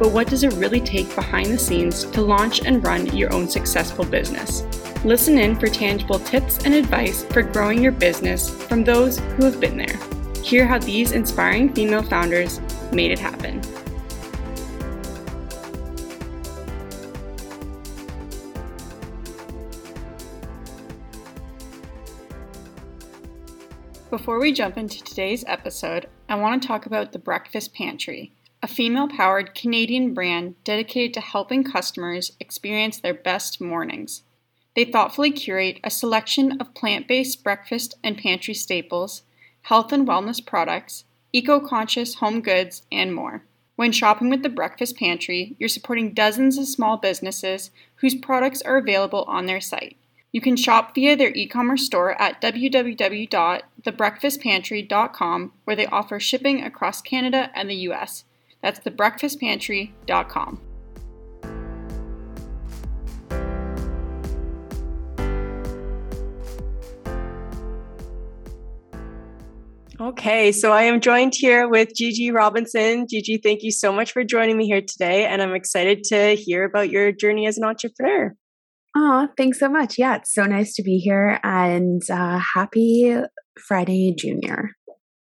But what does it really take behind the scenes to launch and run your own successful business? Listen in for tangible tips and advice for growing your business from those who have been there. Hear how these inspiring female founders made it happen. Before we jump into today's episode, I want to talk about the Breakfast Pantry, a female powered Canadian brand dedicated to helping customers experience their best mornings. They thoughtfully curate a selection of plant based breakfast and pantry staples, health and wellness products, eco conscious home goods, and more. When shopping with the Breakfast Pantry, you're supporting dozens of small businesses whose products are available on their site. You can shop via their e commerce store at www.thebreakfastpantry.com, where they offer shipping across Canada and the US. That's thebreakfastpantry.com. Okay, so I am joined here with Gigi Robinson. Gigi, thank you so much for joining me here today, and I'm excited to hear about your journey as an entrepreneur. Oh, thanks so much. Yeah, it's so nice to be here, and uh, happy Friday, Junior.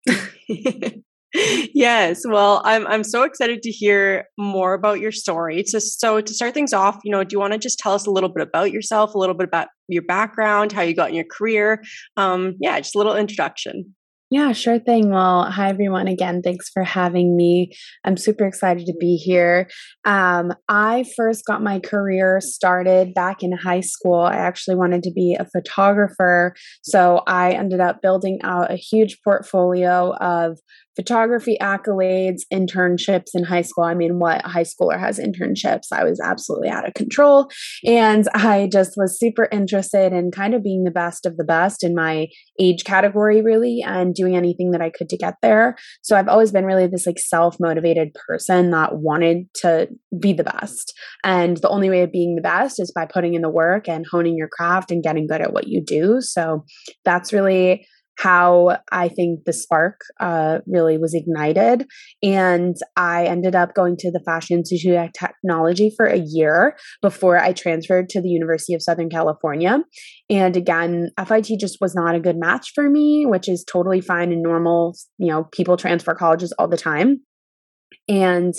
yes, well, I'm I'm so excited to hear more about your story. To, so to start things off, you know, do you want to just tell us a little bit about yourself, a little bit about your background, how you got in your career? Um, yeah, just a little introduction. Yeah, sure thing. Well, hi everyone again. Thanks for having me. I'm super excited to be here. Um, I first got my career started back in high school. I actually wanted to be a photographer. So I ended up building out a huge portfolio of photography accolades, internships in high school. I mean, what high schooler has internships? I was absolutely out of control. And I just was super interested in kind of being the best of the best in my age category, really, and doing anything that I could to get there. So I've always been really this like self motivated person that wanted to be the best. And the only way of being the best is by putting in the work and honing your craft and getting good at what you do. So that's really how I think the spark uh, really was ignited. And I ended up going to the Fashion Institute of Technology for a year before I transferred to the University of Southern California. And again, FIT just was not a good match for me, which is totally fine and normal. You know, people transfer colleges all the time. And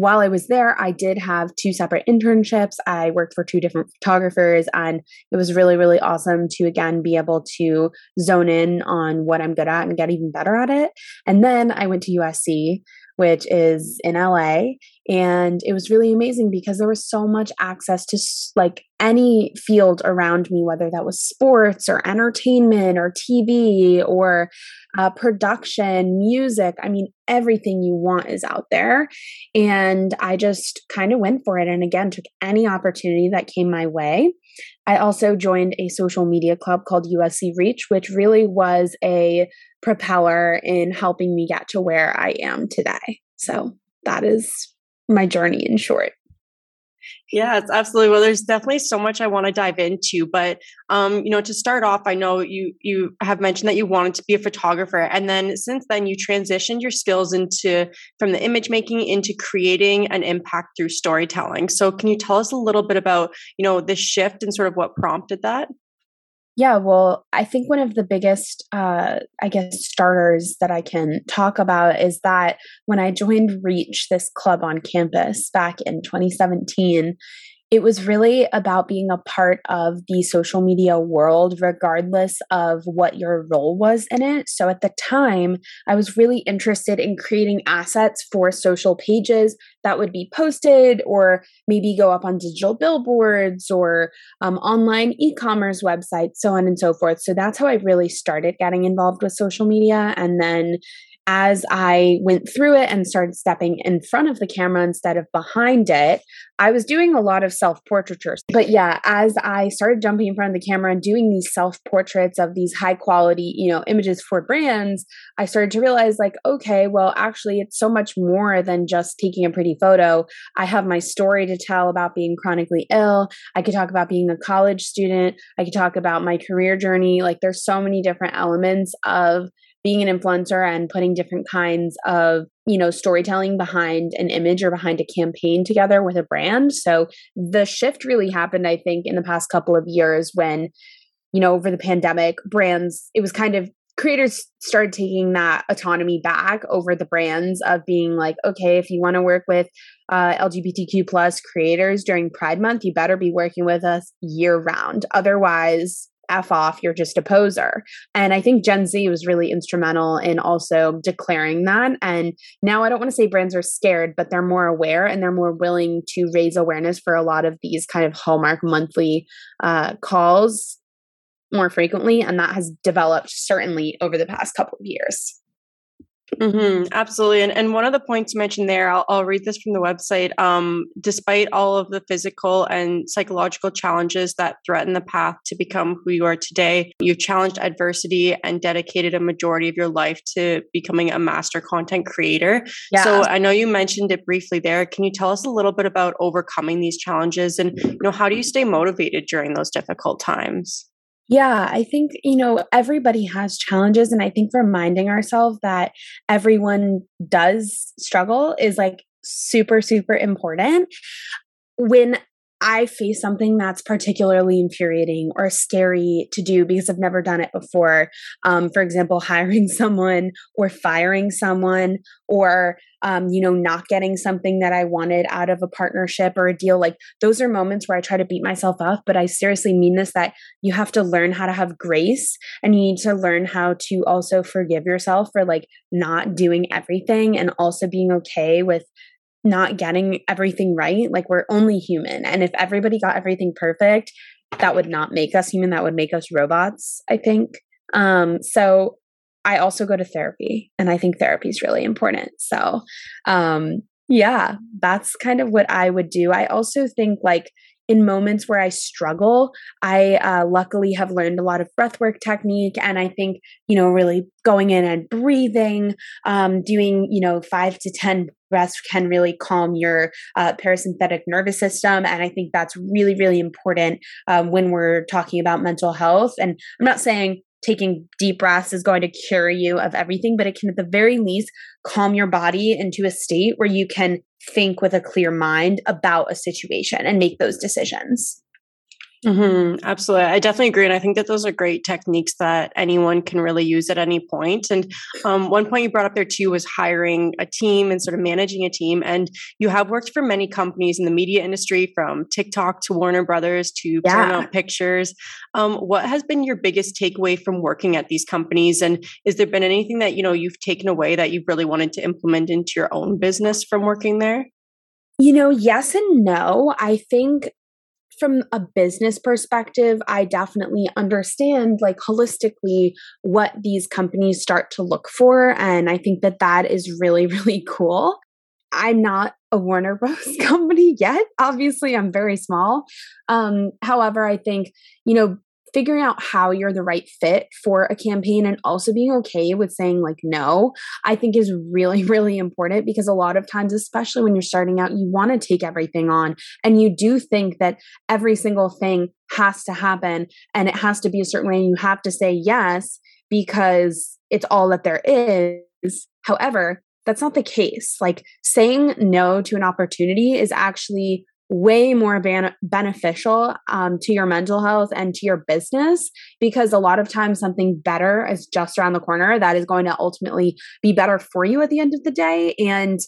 while I was there, I did have two separate internships. I worked for two different photographers, and it was really, really awesome to again be able to zone in on what I'm good at and get even better at it. And then I went to USC, which is in LA. And it was really amazing because there was so much access to like any field around me, whether that was sports or entertainment or TV or uh, production, music. I mean, everything you want is out there. And I just kind of went for it. And again, took any opportunity that came my way. I also joined a social media club called USC Reach, which really was a propeller in helping me get to where I am today. So that is my journey in short. Yeah, it's absolutely. Well, there's definitely so much I want to dive into, but um, you know, to start off, I know you you have mentioned that you wanted to be a photographer, and then since then you transitioned your skills into from the image making into creating an impact through storytelling. So, can you tell us a little bit about you know the shift and sort of what prompted that? Yeah, well, I think one of the biggest, uh, I guess, starters that I can talk about is that when I joined Reach, this club on campus back in 2017, it was really about being a part of the social media world, regardless of what your role was in it. So at the time, I was really interested in creating assets for social pages that would be posted or maybe go up on digital billboards or um, online e commerce websites, so on and so forth. So that's how I really started getting involved with social media. And then as I went through it and started stepping in front of the camera instead of behind it, I was doing a lot of self portraiture. But yeah, as I started jumping in front of the camera and doing these self portraits of these high quality, you know, images for brands, I started to realize like, okay, well, actually, it's so much more than just taking a pretty photo. I have my story to tell about being chronically ill. I could talk about being a college student. I could talk about my career journey. Like, there's so many different elements of being an influencer and putting different kinds of you know storytelling behind an image or behind a campaign together with a brand. So the shift really happened i think in the past couple of years when you know over the pandemic brands it was kind of creators started taking that autonomy back over the brands of being like okay if you want to work with uh, lgbtq plus creators during pride month you better be working with us year round. Otherwise F off, you're just a poser. And I think Gen Z was really instrumental in also declaring that. And now I don't want to say brands are scared, but they're more aware and they're more willing to raise awareness for a lot of these kind of hallmark monthly uh, calls more frequently. And that has developed certainly over the past couple of years. Mm-hmm, absolutely. And, and one of the points you mentioned there, I'll, I'll read this from the website. Um, despite all of the physical and psychological challenges that threaten the path to become who you are today, you've challenged adversity and dedicated a majority of your life to becoming a master content creator. Yeah. So I know you mentioned it briefly there. Can you tell us a little bit about overcoming these challenges and you know how do you stay motivated during those difficult times? Yeah, I think, you know, everybody has challenges. And I think reminding ourselves that everyone does struggle is like super, super important. When I face something that's particularly infuriating or scary to do because I've never done it before. Um, for example, hiring someone or firing someone or, um, you know, not getting something that I wanted out of a partnership or a deal. Like those are moments where I try to beat myself up, but I seriously mean this that you have to learn how to have grace and you need to learn how to also forgive yourself for like not doing everything and also being okay with not getting everything right. Like we're only human. And if everybody got everything perfect, that would not make us human. That would make us robots, I think. Um, so I also go to therapy and I think therapy is really important. So, um, yeah, that's kind of what I would do. I also think like in moments where I struggle, I uh, luckily have learned a lot of breathwork technique. And I think, you know, really going in and breathing, um, doing, you know, five to 10 breaths can really calm your uh, parasympathetic nervous system. And I think that's really, really important um, when we're talking about mental health. And I'm not saying taking deep breaths is going to cure you of everything, but it can at the very least calm your body into a state where you can think with a clear mind about a situation and make those decisions. Mm-hmm, absolutely. I definitely agree. And I think that those are great techniques that anyone can really use at any point. And um, one point you brought up there too was hiring a team and sort of managing a team. And you have worked for many companies in the media industry from TikTok to Warner Brothers to yeah. Paramount Pictures. Um, what has been your biggest takeaway from working at these companies? And is there been anything that, you know, you've taken away that you've really wanted to implement into your own business from working there? You know, yes and no. I think from a business perspective, I definitely understand like holistically what these companies start to look for. And I think that that is really, really cool. I'm not a Warner Bros. company yet. Obviously, I'm very small. Um, however, I think, you know, figuring out how you're the right fit for a campaign and also being okay with saying like no, I think is really, really important because a lot of times, especially when you're starting out, you want to take everything on and you do think that every single thing has to happen and it has to be a certain way and you have to say yes because it's all that there is. However, that's not the case. Like saying no to an opportunity is actually way more ban- beneficial um, to your mental health and to your business because a lot of times something better is just around the corner that is going to ultimately be better for you at the end of the day. And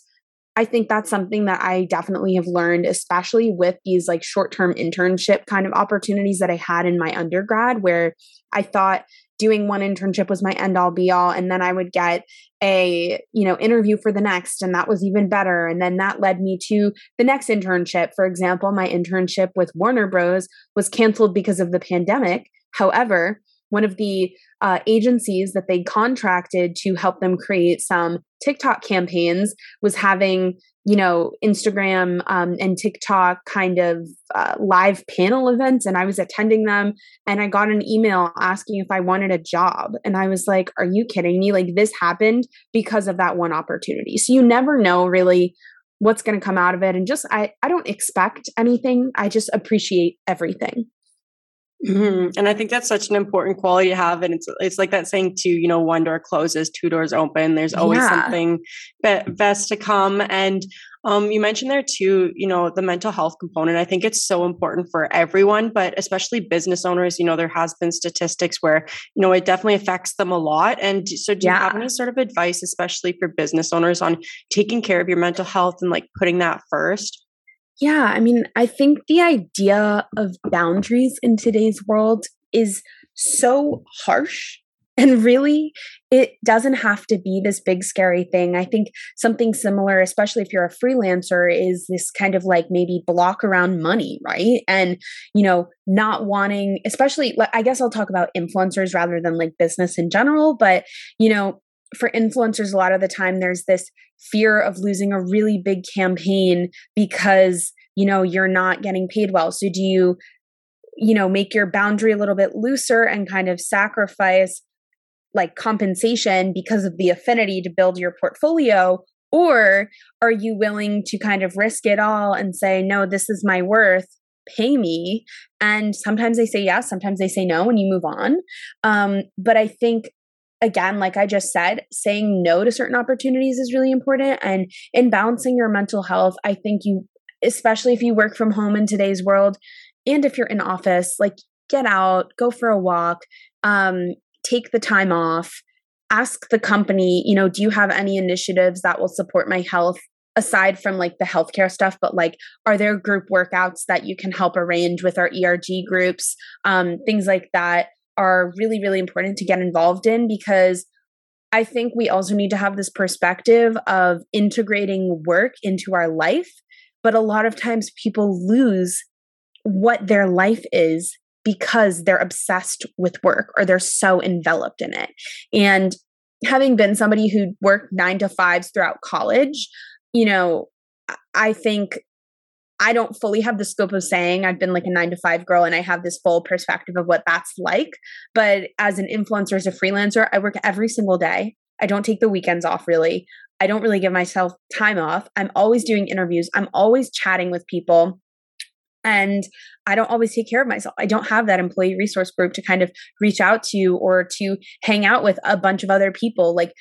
I think that's something that I definitely have learned, especially with these like short term internship kind of opportunities that I had in my undergrad, where I thought doing one internship was my end all be all and then i would get a you know interview for the next and that was even better. And then that led me to the next internship. For example my internship with warner bros. was canceled because of the pandemic. However one of the uh, agencies that they contracted to help them create some TikTok campaigns was having you know instagram um, and tiktok kind of uh, live panel events and i was attending them and i got an email asking if i wanted a job and i was like are you kidding me? Like this happened because of that one opportunity. So you never know really what's going to come out of it and just i i don't expect anything i just appreciate everything Mm-hmm. And I think that's such an important quality to have. And it's it's like that saying too, you know, one door closes, two doors open. There's always yeah. something be- best to come. And um, you mentioned there too, you know, the mental health component. I think it's so important for everyone, but especially business owners. You know, there has been statistics where you know it definitely affects them a lot. And so, do yeah. you have any sort of advice, especially for business owners, on taking care of your mental health and like putting that first? Yeah, I mean, I think the idea of boundaries in today's world is so harsh. And really, it doesn't have to be this big, scary thing. I think something similar, especially if you're a freelancer, is this kind of like maybe block around money, right? And, you know, not wanting, especially, I guess I'll talk about influencers rather than like business in general, but, you know, for influencers, a lot of the time there's this fear of losing a really big campaign because, you know, you're not getting paid well. So do you, you know, make your boundary a little bit looser and kind of sacrifice like compensation because of the affinity to build your portfolio? Or are you willing to kind of risk it all and say, no, this is my worth? pay me and sometimes they say yes sometimes they say no and you move on um, but i think again, like I just said, saying no to certain opportunities is really important. And in balancing your mental health, I think you, especially if you work from home in today's world, and if you're in office, like get out, go for a walk, um, take the time off, ask the company, you know, do you have any initiatives that will support my health? aside from like the healthcare stuff but like are there group workouts that you can help arrange with our erg groups um, things like that are really, really important to get involved in because I think we also need to have this perspective of integrating work into our life. But a lot of times people lose what their life is because they're obsessed with work or they're so enveloped in it. And having been somebody who worked nine to fives throughout college, you know, I think I don't fully have the scope of saying I've been like a nine to five girl and I have this full perspective of what that's like. But as an influencer, as a freelancer, I work every single day. I don't take the weekends off really. I don't really give myself time off. I'm always doing interviews. I'm always chatting with people. And I don't always take care of myself. I don't have that employee resource group to kind of reach out to or to hang out with a bunch of other people. Like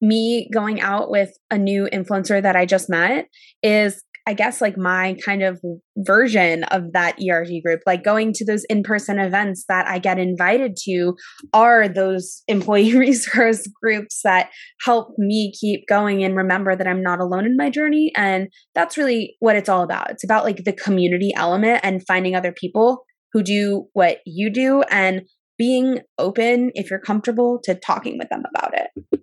me going out with a new influencer that I just met is I guess like my kind of version of that ERG group, like going to those in person events that I get invited to, are those employee resource groups that help me keep going and remember that I'm not alone in my journey. And that's really what it's all about. It's about like the community element and finding other people who do what you do and being open if you're comfortable to talking with them about it.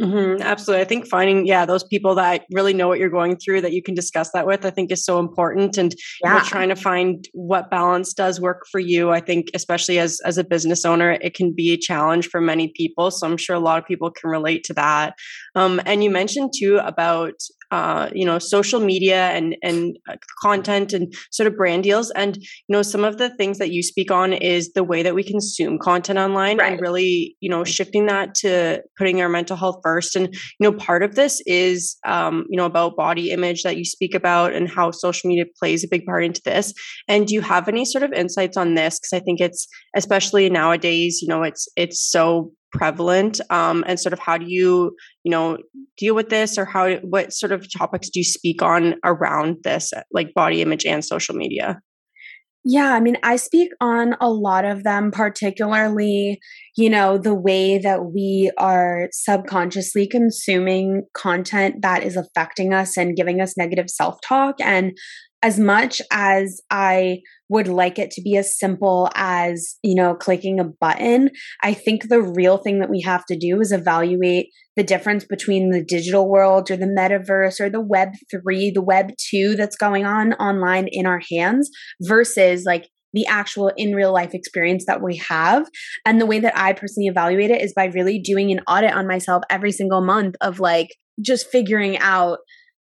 Mm-hmm, absolutely. I think finding, yeah, those people that really know what you're going through that you can discuss that with, I think is so important. And yeah. you know, trying to find what balance does work for you. I think, especially as as a business owner, it can be a challenge for many people. So I'm sure a lot of people can relate to that. Um, and you mentioned too about uh, you know social media and and uh, content and sort of brand deals. And you know some of the things that you speak on is the way that we consume content online right. and really you know shifting that to putting our mental health first. And you know part of this is um, you know about body image that you speak about and how social media plays a big part into this. And do you have any sort of insights on this? Because i think it's especially nowadays you know it's it's so prevalent um, and sort of how do you you know deal with this or how what sort of topics do you speak on around this like body image and social media? Yeah, I mean, I speak on a lot of them, particularly, you know, the way that we are subconsciously consuming content that is affecting us and giving us negative self talk. And as much as I would like it to be as simple as, you know, clicking a button, I think the real thing that we have to do is evaluate the difference between the digital world or the metaverse or the web 3, the web 2 that's going on online in our hands versus like the actual in real life experience that we have. And the way that I personally evaluate it is by really doing an audit on myself every single month of like just figuring out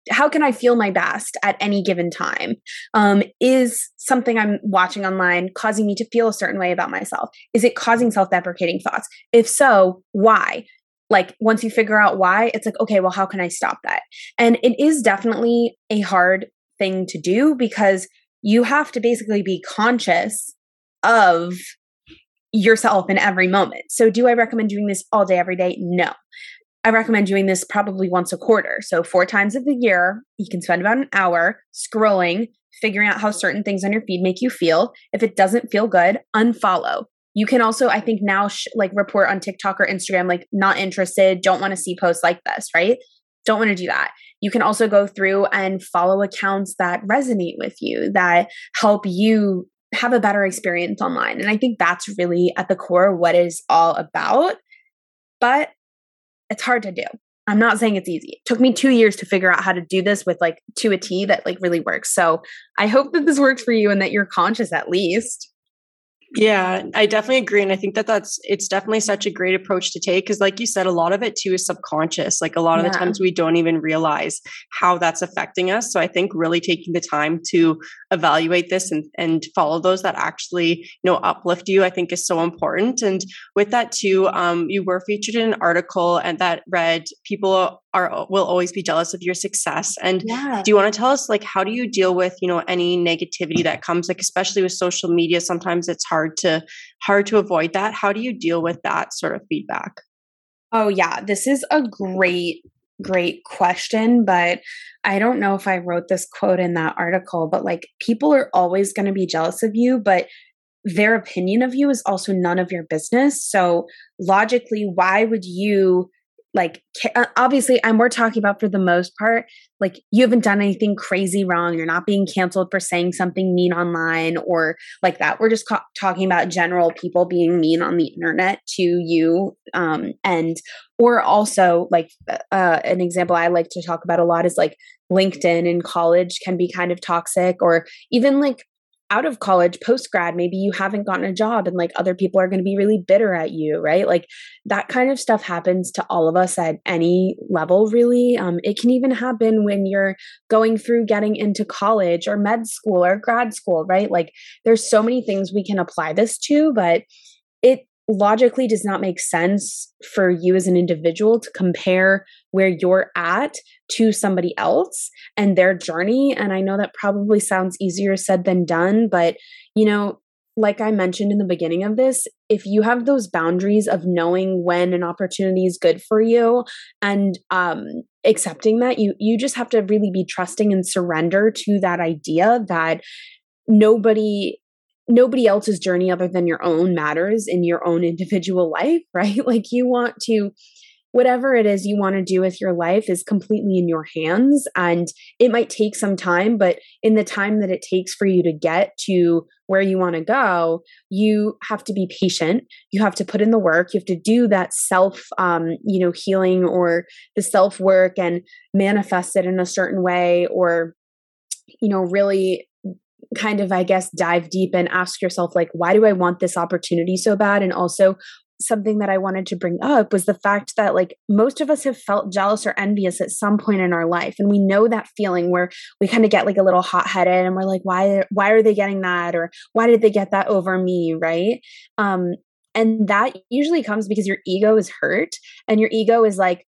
how can I feel my best at any given time? Um, is something I'm watching online causing me to feel a certain way about myself? Is it causing self deprecating thoughts? If so, why? Like, once you figure out why, it's like, okay, well, how can I stop that? And it is definitely a hard thing to do because you have to basically be conscious of yourself in every moment. So, do I recommend doing this all day, every day? No. I recommend doing this probably once a quarter. So, four times of the year, you can spend about an hour scrolling, figuring out how certain things on your feed make you feel. If it doesn't feel good, unfollow. You can also, I think, now sh- like report on TikTok or Instagram, like not interested, don't want to see posts like this, right? Don't want to do that. You can also go through and follow accounts that resonate with you, that help you have a better experience online. And I think that's really at the core what is all about. But it's hard to do. I'm not saying it's easy. It took me two years to figure out how to do this with like to a T that like really works. So I hope that this works for you and that you're conscious at least. Yeah, I definitely agree. And I think that that's, it's definitely such a great approach to take. Cause like you said, a lot of it too is subconscious. Like a lot of yeah. the times we don't even realize how that's affecting us. So I think really taking the time to evaluate this and, and follow those that actually, you know, uplift you, I think is so important. And with that too, um, you were featured in an article and that read people are will always be jealous of your success. And yeah. do you want to tell us like how do you deal with you know any negativity that comes like especially with social media sometimes it's hard to hard to avoid that. How do you deal with that sort of feedback? Oh yeah this is a great great question but i don't know if i wrote this quote in that article but like people are always going to be jealous of you but their opinion of you is also none of your business. So logically why would you like uh, obviously and we're talking about for the most part like you haven't done anything crazy wrong you're not being canceled for saying something mean online or like that we're just ca- talking about general people being mean on the internet to you um and or also like uh, uh an example i like to talk about a lot is like linkedin in college can be kind of toxic or even like out of college post grad maybe you haven't gotten a job and like other people are going to be really bitter at you right? Like that kind of stuff happens to all of us at any level really. Um, it can even happen when you're going through getting into college or med school or grad school right? Like there's so many things we can apply this to but it logically does not make sense for you as an individual to compare where you're at to somebody else and their journey. And I know that probably sounds easier said than done, but you know, like I mentioned in the beginning of this, if you have those boundaries of knowing when an opportunity is good for you and um, accepting that, you you just have to really be trusting and surrender to that idea that nobody nobody else's journey other than your own matters in your own individual life, right? Like you want to whatever it is you want to do with your life is completely in your hands and it might take some time but in the time that it takes for you to get to where you want to go you have to be patient you have to put in the work you have to do that self um, you know healing or the self work and manifest it in a certain way or you know really kind of, I guess, dive deep and ask yourself, like, why do I want this opportunity so bad? And also, something that I wanted to bring up was the fact that like most of us have felt jealous or envious at some point in our life. And we know that feeling where we kind of get like a little hot-headed and we're like why why are they getting that? or why did they get that over me? Right? Um and that usually comes because your ego is hurt and your ego is like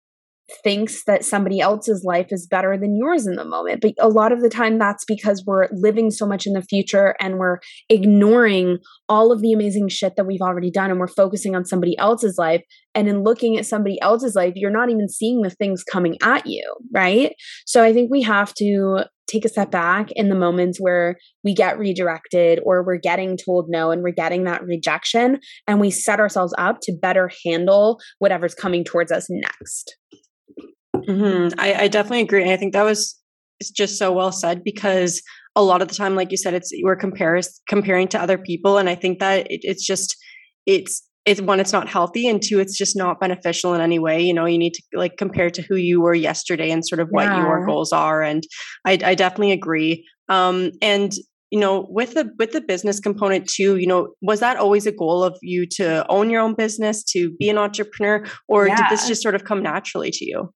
thinks that somebody else's life is better than yours in the moment. But a lot of the time, that's because we're living so much in the future and we're ignoring all of the amazing shit that we've already done and we're focusing on somebody else's life. And in looking at somebody else's life, you're not even seeing the things coming at you, right? So I think we have to take a step back in the moments where we get redirected or we're getting told no and we're getting that rejection and we set ourselves up to better handle whatever's coming towards us next. Mm-hmm. I, I definitely agree. And I think that was it's just so well said because a lot of the time, like you said, it's we're compares comparing to other people. And I think that it, it's just it's it's one, it's not healthy, and two, it's just not beneficial in any way. You know, you need to like compare to who you were yesterday and sort of what yeah. your goals are. And I, I definitely agree. Um, and you know, with the with the business component too, you know, was that always a goal of you to own your own business, to be an entrepreneur, or yeah. did this just sort of come naturally to you?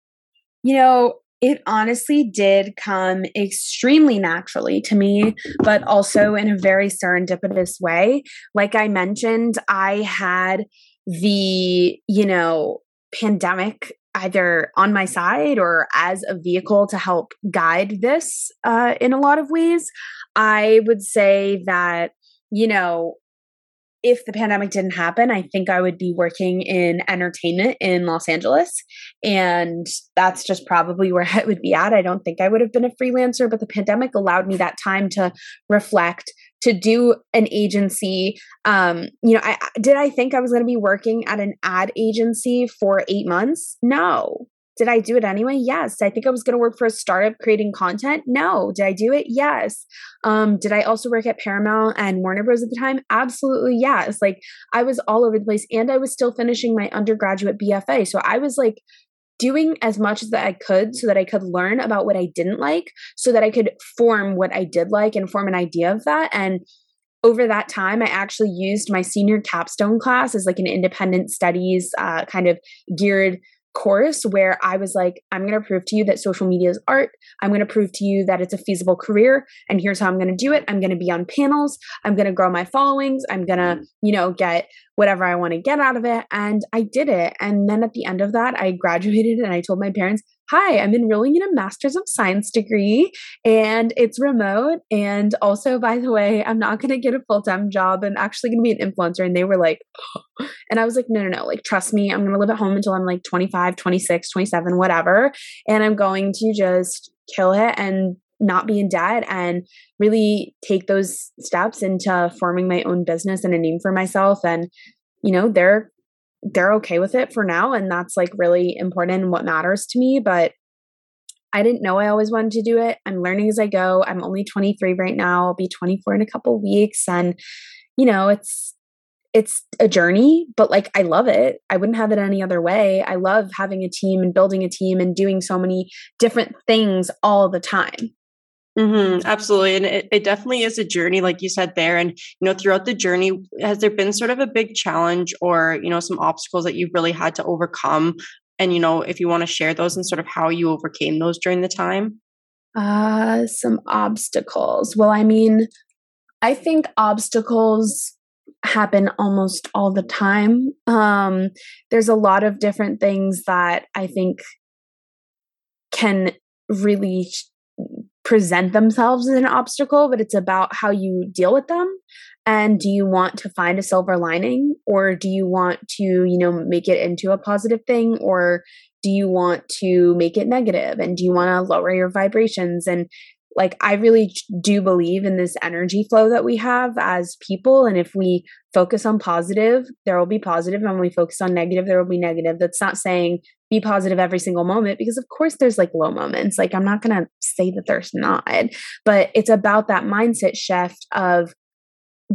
You know, it honestly did come extremely naturally to me, but also in a very serendipitous way. Like I mentioned, I had the, you know, pandemic either on my side or as a vehicle to help guide this uh, in a lot of ways. I would say that, you know, if the pandemic didn't happen, I think I would be working in entertainment in Los Angeles. And that's just probably where I would be at. I don't think I would have been a freelancer, but the pandemic allowed me that time to reflect, to do an agency. Um, you know, I did I think I was going to be working at an ad agency for eight months? No. Did I do it anyway? Yes. I think I was going to work for a startup creating content. No. Did I do it? Yes. Um, did I also work at Paramount and Warner Bros. at the time? Absolutely yes. Like I was all over the place and I was still finishing my undergraduate BFA. So I was like doing as much as that I could so that I could learn about what I didn't like so that I could form what I did like and form an idea of that. And over that time, I actually used my senior capstone class as like an independent studies uh, kind of geared course where I was like, I'm going to prove to you that social media is art. I'm going to prove to you that it's a feasible career. And here's how I'm going to do it. I'm going to be on panels. I'm going to grow my followings. I'm going to, mm-hmm. you know, get whatever I want to get out of it. And I did it. And then at the end of that, I graduated and I told my parents, hi, I'm enrolling in a master's of science degree and it's remote. And also, by the way, I'm not going to get a full time job. I'm actually going to be an influencer. And they were like, oh. and I was like, no, no, no, like, trust me, I'm going to live at home until I'm like 25, 26, 27, whatever. And I'm going to just kill it and not be in debt and really take those steps into forming my own business and a name for myself. And, you know, they're they're okay with it for now and that's like really important and what matters to me but I didn't know I always wanted to do it. I'm learning as I go. I'm only 23 right now. I'll be 24 in a couple weeks and you know, it's it's a journey, but like I love it. I wouldn't have it any other way. I love having a team and building a team and doing so many different things all the time. Mm-hmm, absolutely. And it, it definitely is a journey, like you said there. And, you know, throughout the journey, has there been sort of a big challenge or, you know, some obstacles that you've really had to overcome? And, you know, if you want to share those and sort of how you overcame those during the time? Uh, some obstacles. Well, I mean, I think obstacles happen almost all the time. Um, there's a lot of different things that I think can really present themselves as an obstacle, but it's about how you deal with them. And do you want to find a silver lining or do you want to, you know, make it into a positive thing or do you want to make it negative and do you want to lower your vibrations and like i really do believe in this energy flow that we have as people and if we focus on positive there will be positive and when we focus on negative there will be negative. That's not saying be positive every single moment because of course there's like low moments. Like i'm not going to say that there's not but it's about that mindset shift of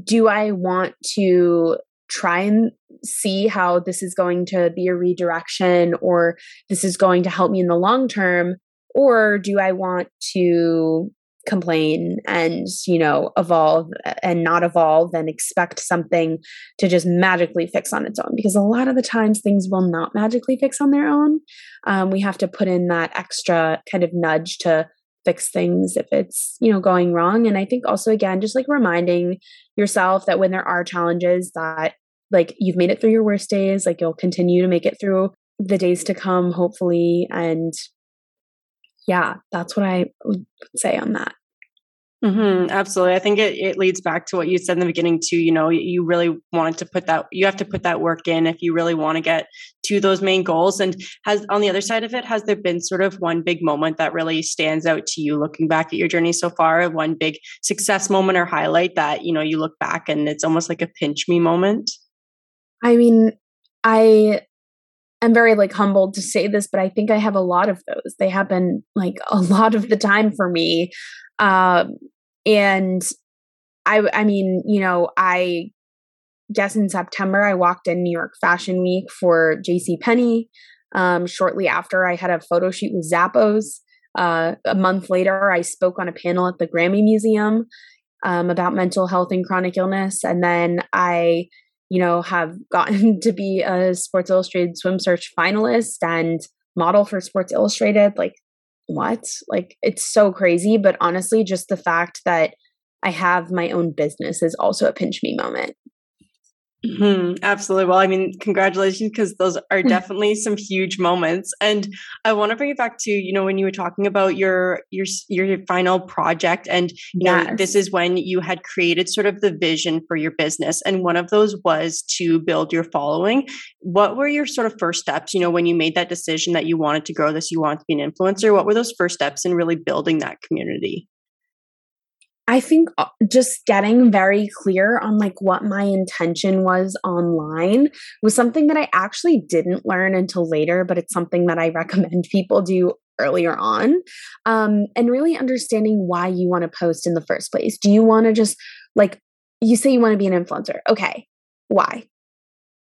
do i want to try and see how this is going to be a redirection or this is going to help me in the long term or do I want to complain and you know evolve and not evolve and expect something to just magically fix on its own? Because a lot of the times things will not magically fix on their own. Um, we have to put in that extra kind of nudge to fix things if it's you know going wrong. And i think also again just like reminding yourself that when there are challenges that like you've made it through your worst days like you'll continue to make it through the days to come hopefully and yeah, that's what I would say on that. Mm-hmm, absolutely. I think it, it leads back to what you said in the beginning too. You know, you really wanted to put that, you have to put that work in if you really want to get to those main goals. And has on the other side of it, has there been sort of one big moment that really stands out to you looking back at your journey so far? One big success moment or highlight that, you know, you look back and it's almost like a pinch me moment? I mean, I I'm very like humbled to say this, but I think I have a lot of those. They happen like a lot of the time for me. Um, and I, I mean, you know, I guess in September I walked in New York Fashion Week for J.C. Penney. Um, shortly after, I had a photo shoot with Zappos. Uh, a month later, I spoke on a panel at the Grammy Museum. um, about mental health and chronic illness. And then I, you know, have gotten to be a Sports Illustrated Swim Search finalist and model for Sports Illustrated. Like, what? Like, it's so crazy. But honestly, just the fact that I have my own business is also a pinch me moment. Mm-hmm, absolutely. Well, I mean, congratulations because those are definitely some huge moments. And I want to bring it back to you know when you were talking about your your your final project, and you yes. know this is when you had created sort of the vision for your business, and one of those was to build your following. What were your sort of first steps? You know, when you made that decision that you wanted to grow this, you wanted to be an influencer. What were those first steps in really building that community? I think uh, just getting very clear on like what my intention was online was something that I actually didn't learn until later, but it's something that I recommend people do earlier on. Um, and really understanding why you want to post in the first place. Do you want to just like, you say you want to be an influencer? Okay, why?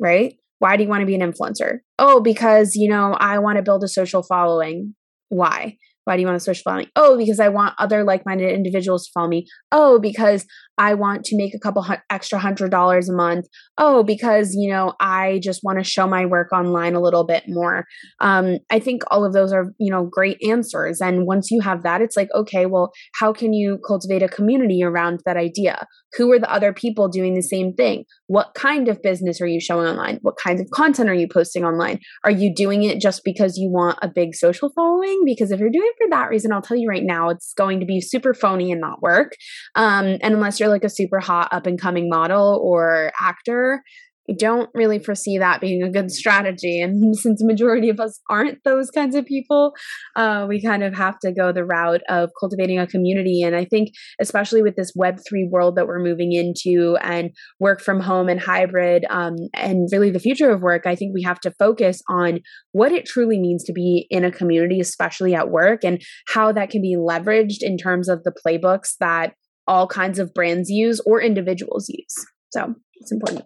Right? Why do you want to be an influencer? Oh, because, you know, I want to build a social following. Why? Why do you want a social following? Oh, because I want other like minded individuals to follow me. Oh, because I want to make a couple extra hundred dollars a month. Oh, because, you know, I just want to show my work online a little bit more. Um, I think all of those are, you know, great answers. And once you have that, it's like, okay, well, how can you cultivate a community around that idea? Who are the other people doing the same thing? What kind of business are you showing online? What kinds of content are you posting online? Are you doing it just because you want a big social following? Because if you're doing it for that reason, I'll tell you right now, it's going to be super phony and not work. Um, and unless you're like a super hot up and coming model or actor, I don't really foresee that being a good strategy. And since the majority of us aren't those kinds of people, uh, we kind of have to go the route of cultivating a community. And I think, especially with this Web3 world that we're moving into and work from home and hybrid, um, and really the future of work, I think we have to focus on what it truly means to be in a community, especially at work, and how that can be leveraged in terms of the playbooks that all kinds of brands use or individuals use. So it's important.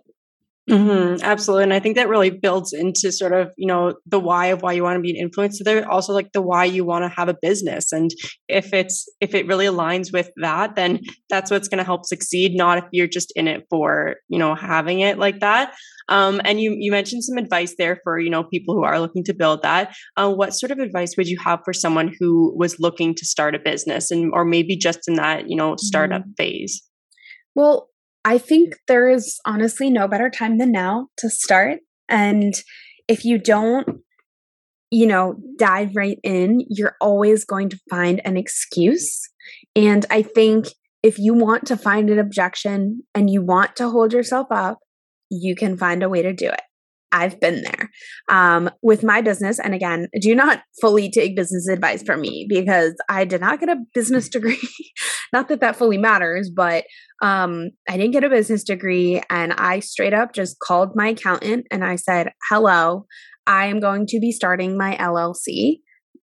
Mm-hmm, absolutely. And I think that really builds into sort of, you know, the why of why you want to be an influencer. There also like the why you want to have a business. And if it's, if it really aligns with that, then that's what's going to help succeed, not if you're just in it for, you know, having it like that. Um, and you, you mentioned some advice there for, you know, people who are looking to build that. Uh, what sort of advice would you have for someone who was looking to start a business and, or maybe just in that, you know, startup mm-hmm. phase? Well, I think there is honestly no better time than now to start. And if you don't, you know, dive right in, you're always going to find an excuse. And I think if you want to find an objection and you want to hold yourself up, you can find a way to do it. I've been there um, with my business. And again, do not fully take business advice from me because I did not get a business degree. not that that fully matters, but um, I didn't get a business degree. And I straight up just called my accountant and I said, Hello, I am going to be starting my LLC.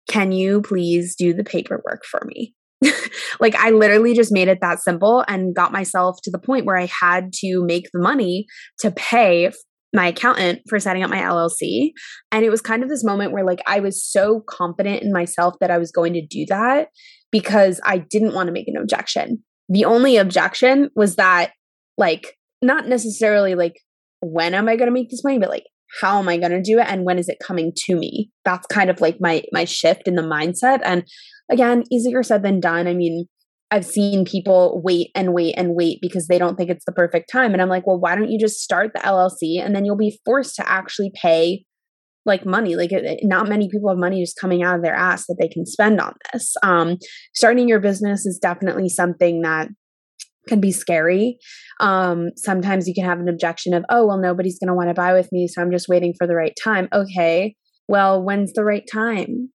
Can you please do the paperwork for me? like I literally just made it that simple and got myself to the point where I had to make the money to pay my accountant for setting up my LLC. And it was kind of this moment where like I was so confident in myself that I was going to do that because I didn't want to make an objection. The only objection was that like not necessarily like when am I going to make this money, but like how am I going to do it and when is it coming to me? That's kind of like my my shift in the mindset and again, easier said than done. I mean, I've seen people wait and wait and wait because they don't think it's the perfect time. And I'm like, well, why don't you just start the LLC and then you'll be forced to actually pay like money. Like not many people have money just coming out of their ass that they can spend on this. Um, starting your business is definitely something that can be scary. Um, sometimes you can have an objection of, oh, well, nobody's going to want to buy with me. So I'm just waiting for the right time. Okay. Well, when's the right time?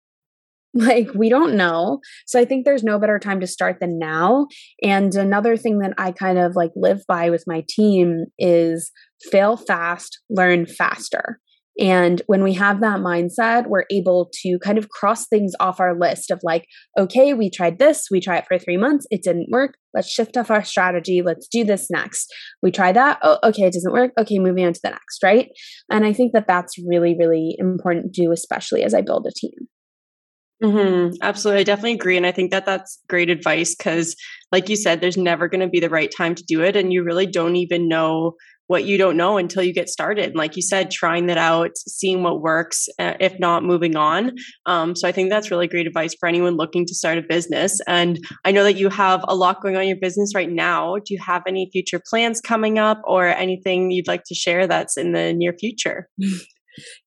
Like, we don't know. So I think there's no better time to start than now. And another thing that I kind of like live by with my team is fail fast, learn faster. And when we have that mindset, we're able to kind of cross things off our list of like, okay, we tried this, we tried it for three months, it didn't work. Let's shift off our strategy. Let's do this next. We try that. Oh, okay, it doesn't work. Okay, moving on to the next, right? And I think that that's really, really important to do, especially as I build a team. Mm-hmm. Absolutely. I definitely agree. And I think that that's great advice because, like you said, there's never going to be the right time to do it. And you really don't even know what you don't know until you get started. And like you said, trying that out, seeing what works, uh, if not moving on. Um, so I think that's really great advice for anyone looking to start a business. And I know that you have a lot going on in your business right now. Do you have any future plans coming up or anything you'd like to share that's in the near future?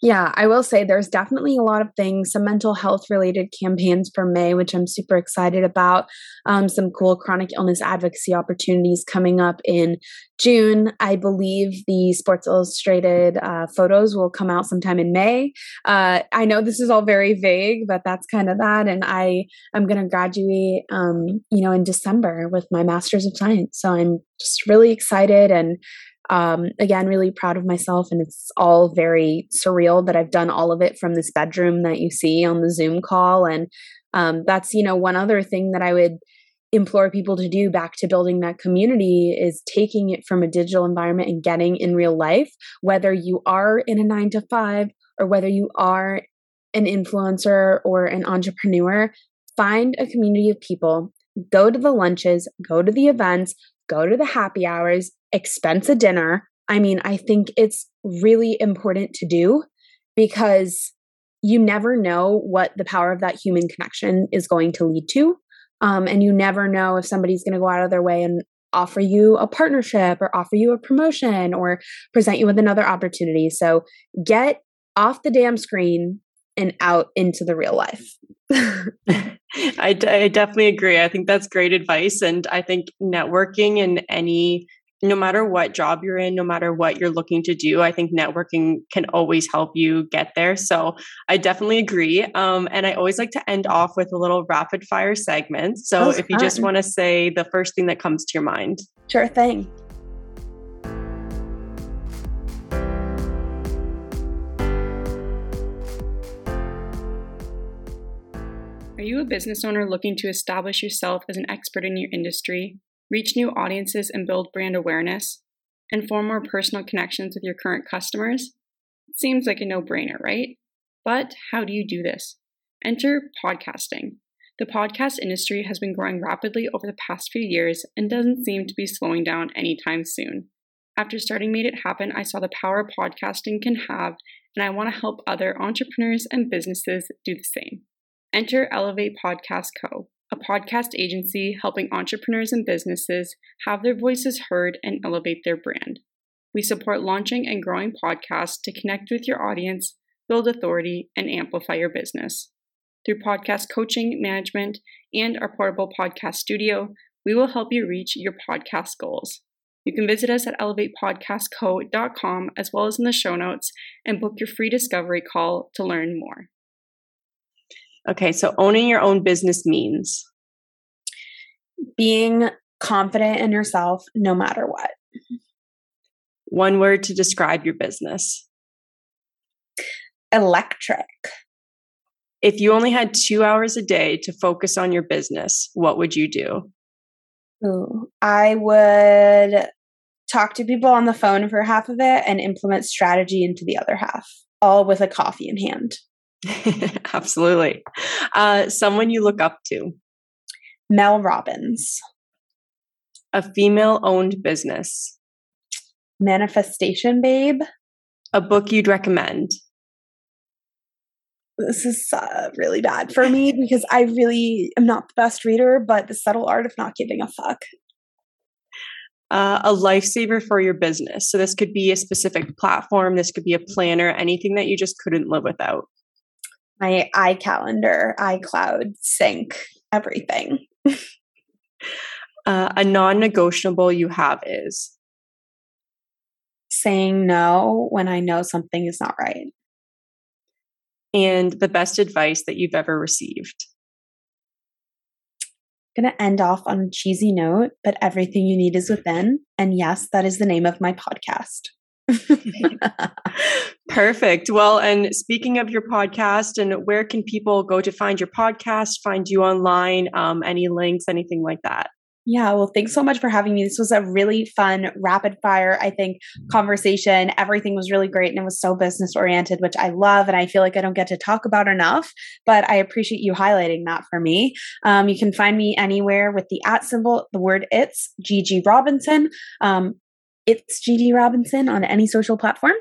Yeah, I will say there's definitely a lot of things, some mental health related campaigns for May, which I'm super excited about. Um, some cool chronic illness advocacy opportunities coming up in June. I believe the Sports Illustrated uh, photos will come out sometime in May. Uh, I know this is all very vague, but that's kind of that. And I am going to graduate, um, you know, in December with my Master's of Science. So I'm just really excited and um, again, really proud of myself. And it's all very surreal that I've done all of it from this bedroom that you see on the Zoom call. And um, that's, you know, one other thing that I would implore people to do back to building that community is taking it from a digital environment and getting in real life, whether you are in a nine to five or whether you are an influencer or an entrepreneur, find a community of people, go to the lunches, go to the events, go to the happy hours, expense a dinner. I mean, I think it's really important to do because you never know what the power of that human connection is going to lead to. Um, and you never know if somebody's going to go out of their way and offer you a partnership or offer you a promotion or present you with another opportunity. So get off the damn screen and out into the real life. I, I definitely agree. I think that's great advice. And I think networking in any no matter what job you're in, no matter what you're looking to do, I think networking can always help you get there. So I definitely agree. Um, and I always like to end off with a little rapid fire segment. So if you fun. just want to say the first thing that comes to your mind. Sure thing. You a business owner looking to establish yourself as an expert in your industry? reach new audiences and build brand awareness, and form more personal connections with your current customers? It seems like a no brainer, right? But how do you do this? Enter podcasting. The podcast industry has been growing rapidly over the past few years and doesn't seem to be slowing down anytime soon. After starting Made It Happen, I saw the power podcasting can have, and I want to help other entrepreneurs and businesses do the same. Enter Elevate Podcast Co a podcast agency helping entrepreneurs and businesses have their voices heard and elevate their brand. We support launching and growing podcasts to connect with your audience, build authority, and amplify your business. Through podcast coaching, management, and our portable podcast studio, we will help you reach your podcast goals. You can visit us at elevatepodcastco.com as well as in the show notes and book your free discovery call to learn more. Okay, so owning your own business means being confident in yourself no matter what. One word to describe your business electric. If you only had two hours a day to focus on your business, what would you do? Ooh, I would talk to people on the phone for half of it and implement strategy into the other half, all with a coffee in hand. Absolutely. Uh, someone you look up to? Mel Robbins. A female owned business? Manifestation Babe. A book you'd recommend? This is uh, really bad for me because I really am not the best reader, but The Subtle Art of Not Giving a Fuck. Uh, a lifesaver for your business. So, this could be a specific platform, this could be a planner, anything that you just couldn't live without my iCalendar, iCloud, sync, everything. uh, a non negotiable you have is saying no when I know something is not right. And the best advice that you've ever received. I'm going to end off on a cheesy note, but everything you need is within. And yes, that is the name of my podcast. Perfect. Well, and speaking of your podcast, and where can people go to find your podcast, find you online? Um, any links, anything like that? Yeah, well, thanks so much for having me. This was a really fun, rapid fire, I think, conversation. Everything was really great and it was so business oriented, which I love. And I feel like I don't get to talk about enough, but I appreciate you highlighting that for me. Um, you can find me anywhere with the at symbol, the word it's Gigi Robinson. Um, it's Gigi Robinson on any social platform.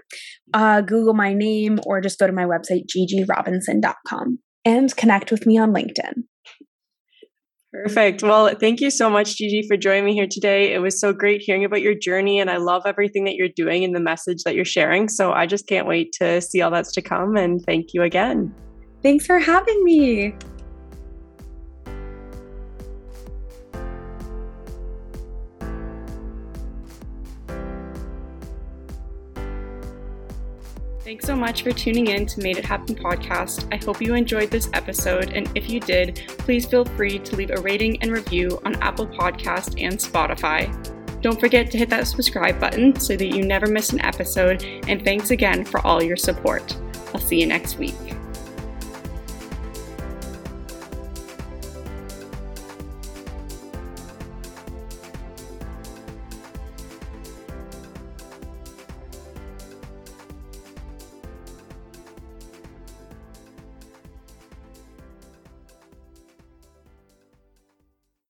Uh, Google my name or just go to my website, gigirobinson.com, and connect with me on LinkedIn. Perfect. Well, thank you so much, Gigi, for joining me here today. It was so great hearing about your journey, and I love everything that you're doing and the message that you're sharing. So I just can't wait to see all that's to come. And thank you again. Thanks for having me. Thanks so much for tuning in to Made It Happen podcast. I hope you enjoyed this episode, and if you did, please feel free to leave a rating and review on Apple Podcast and Spotify. Don't forget to hit that subscribe button so that you never miss an episode, and thanks again for all your support. I'll see you next week.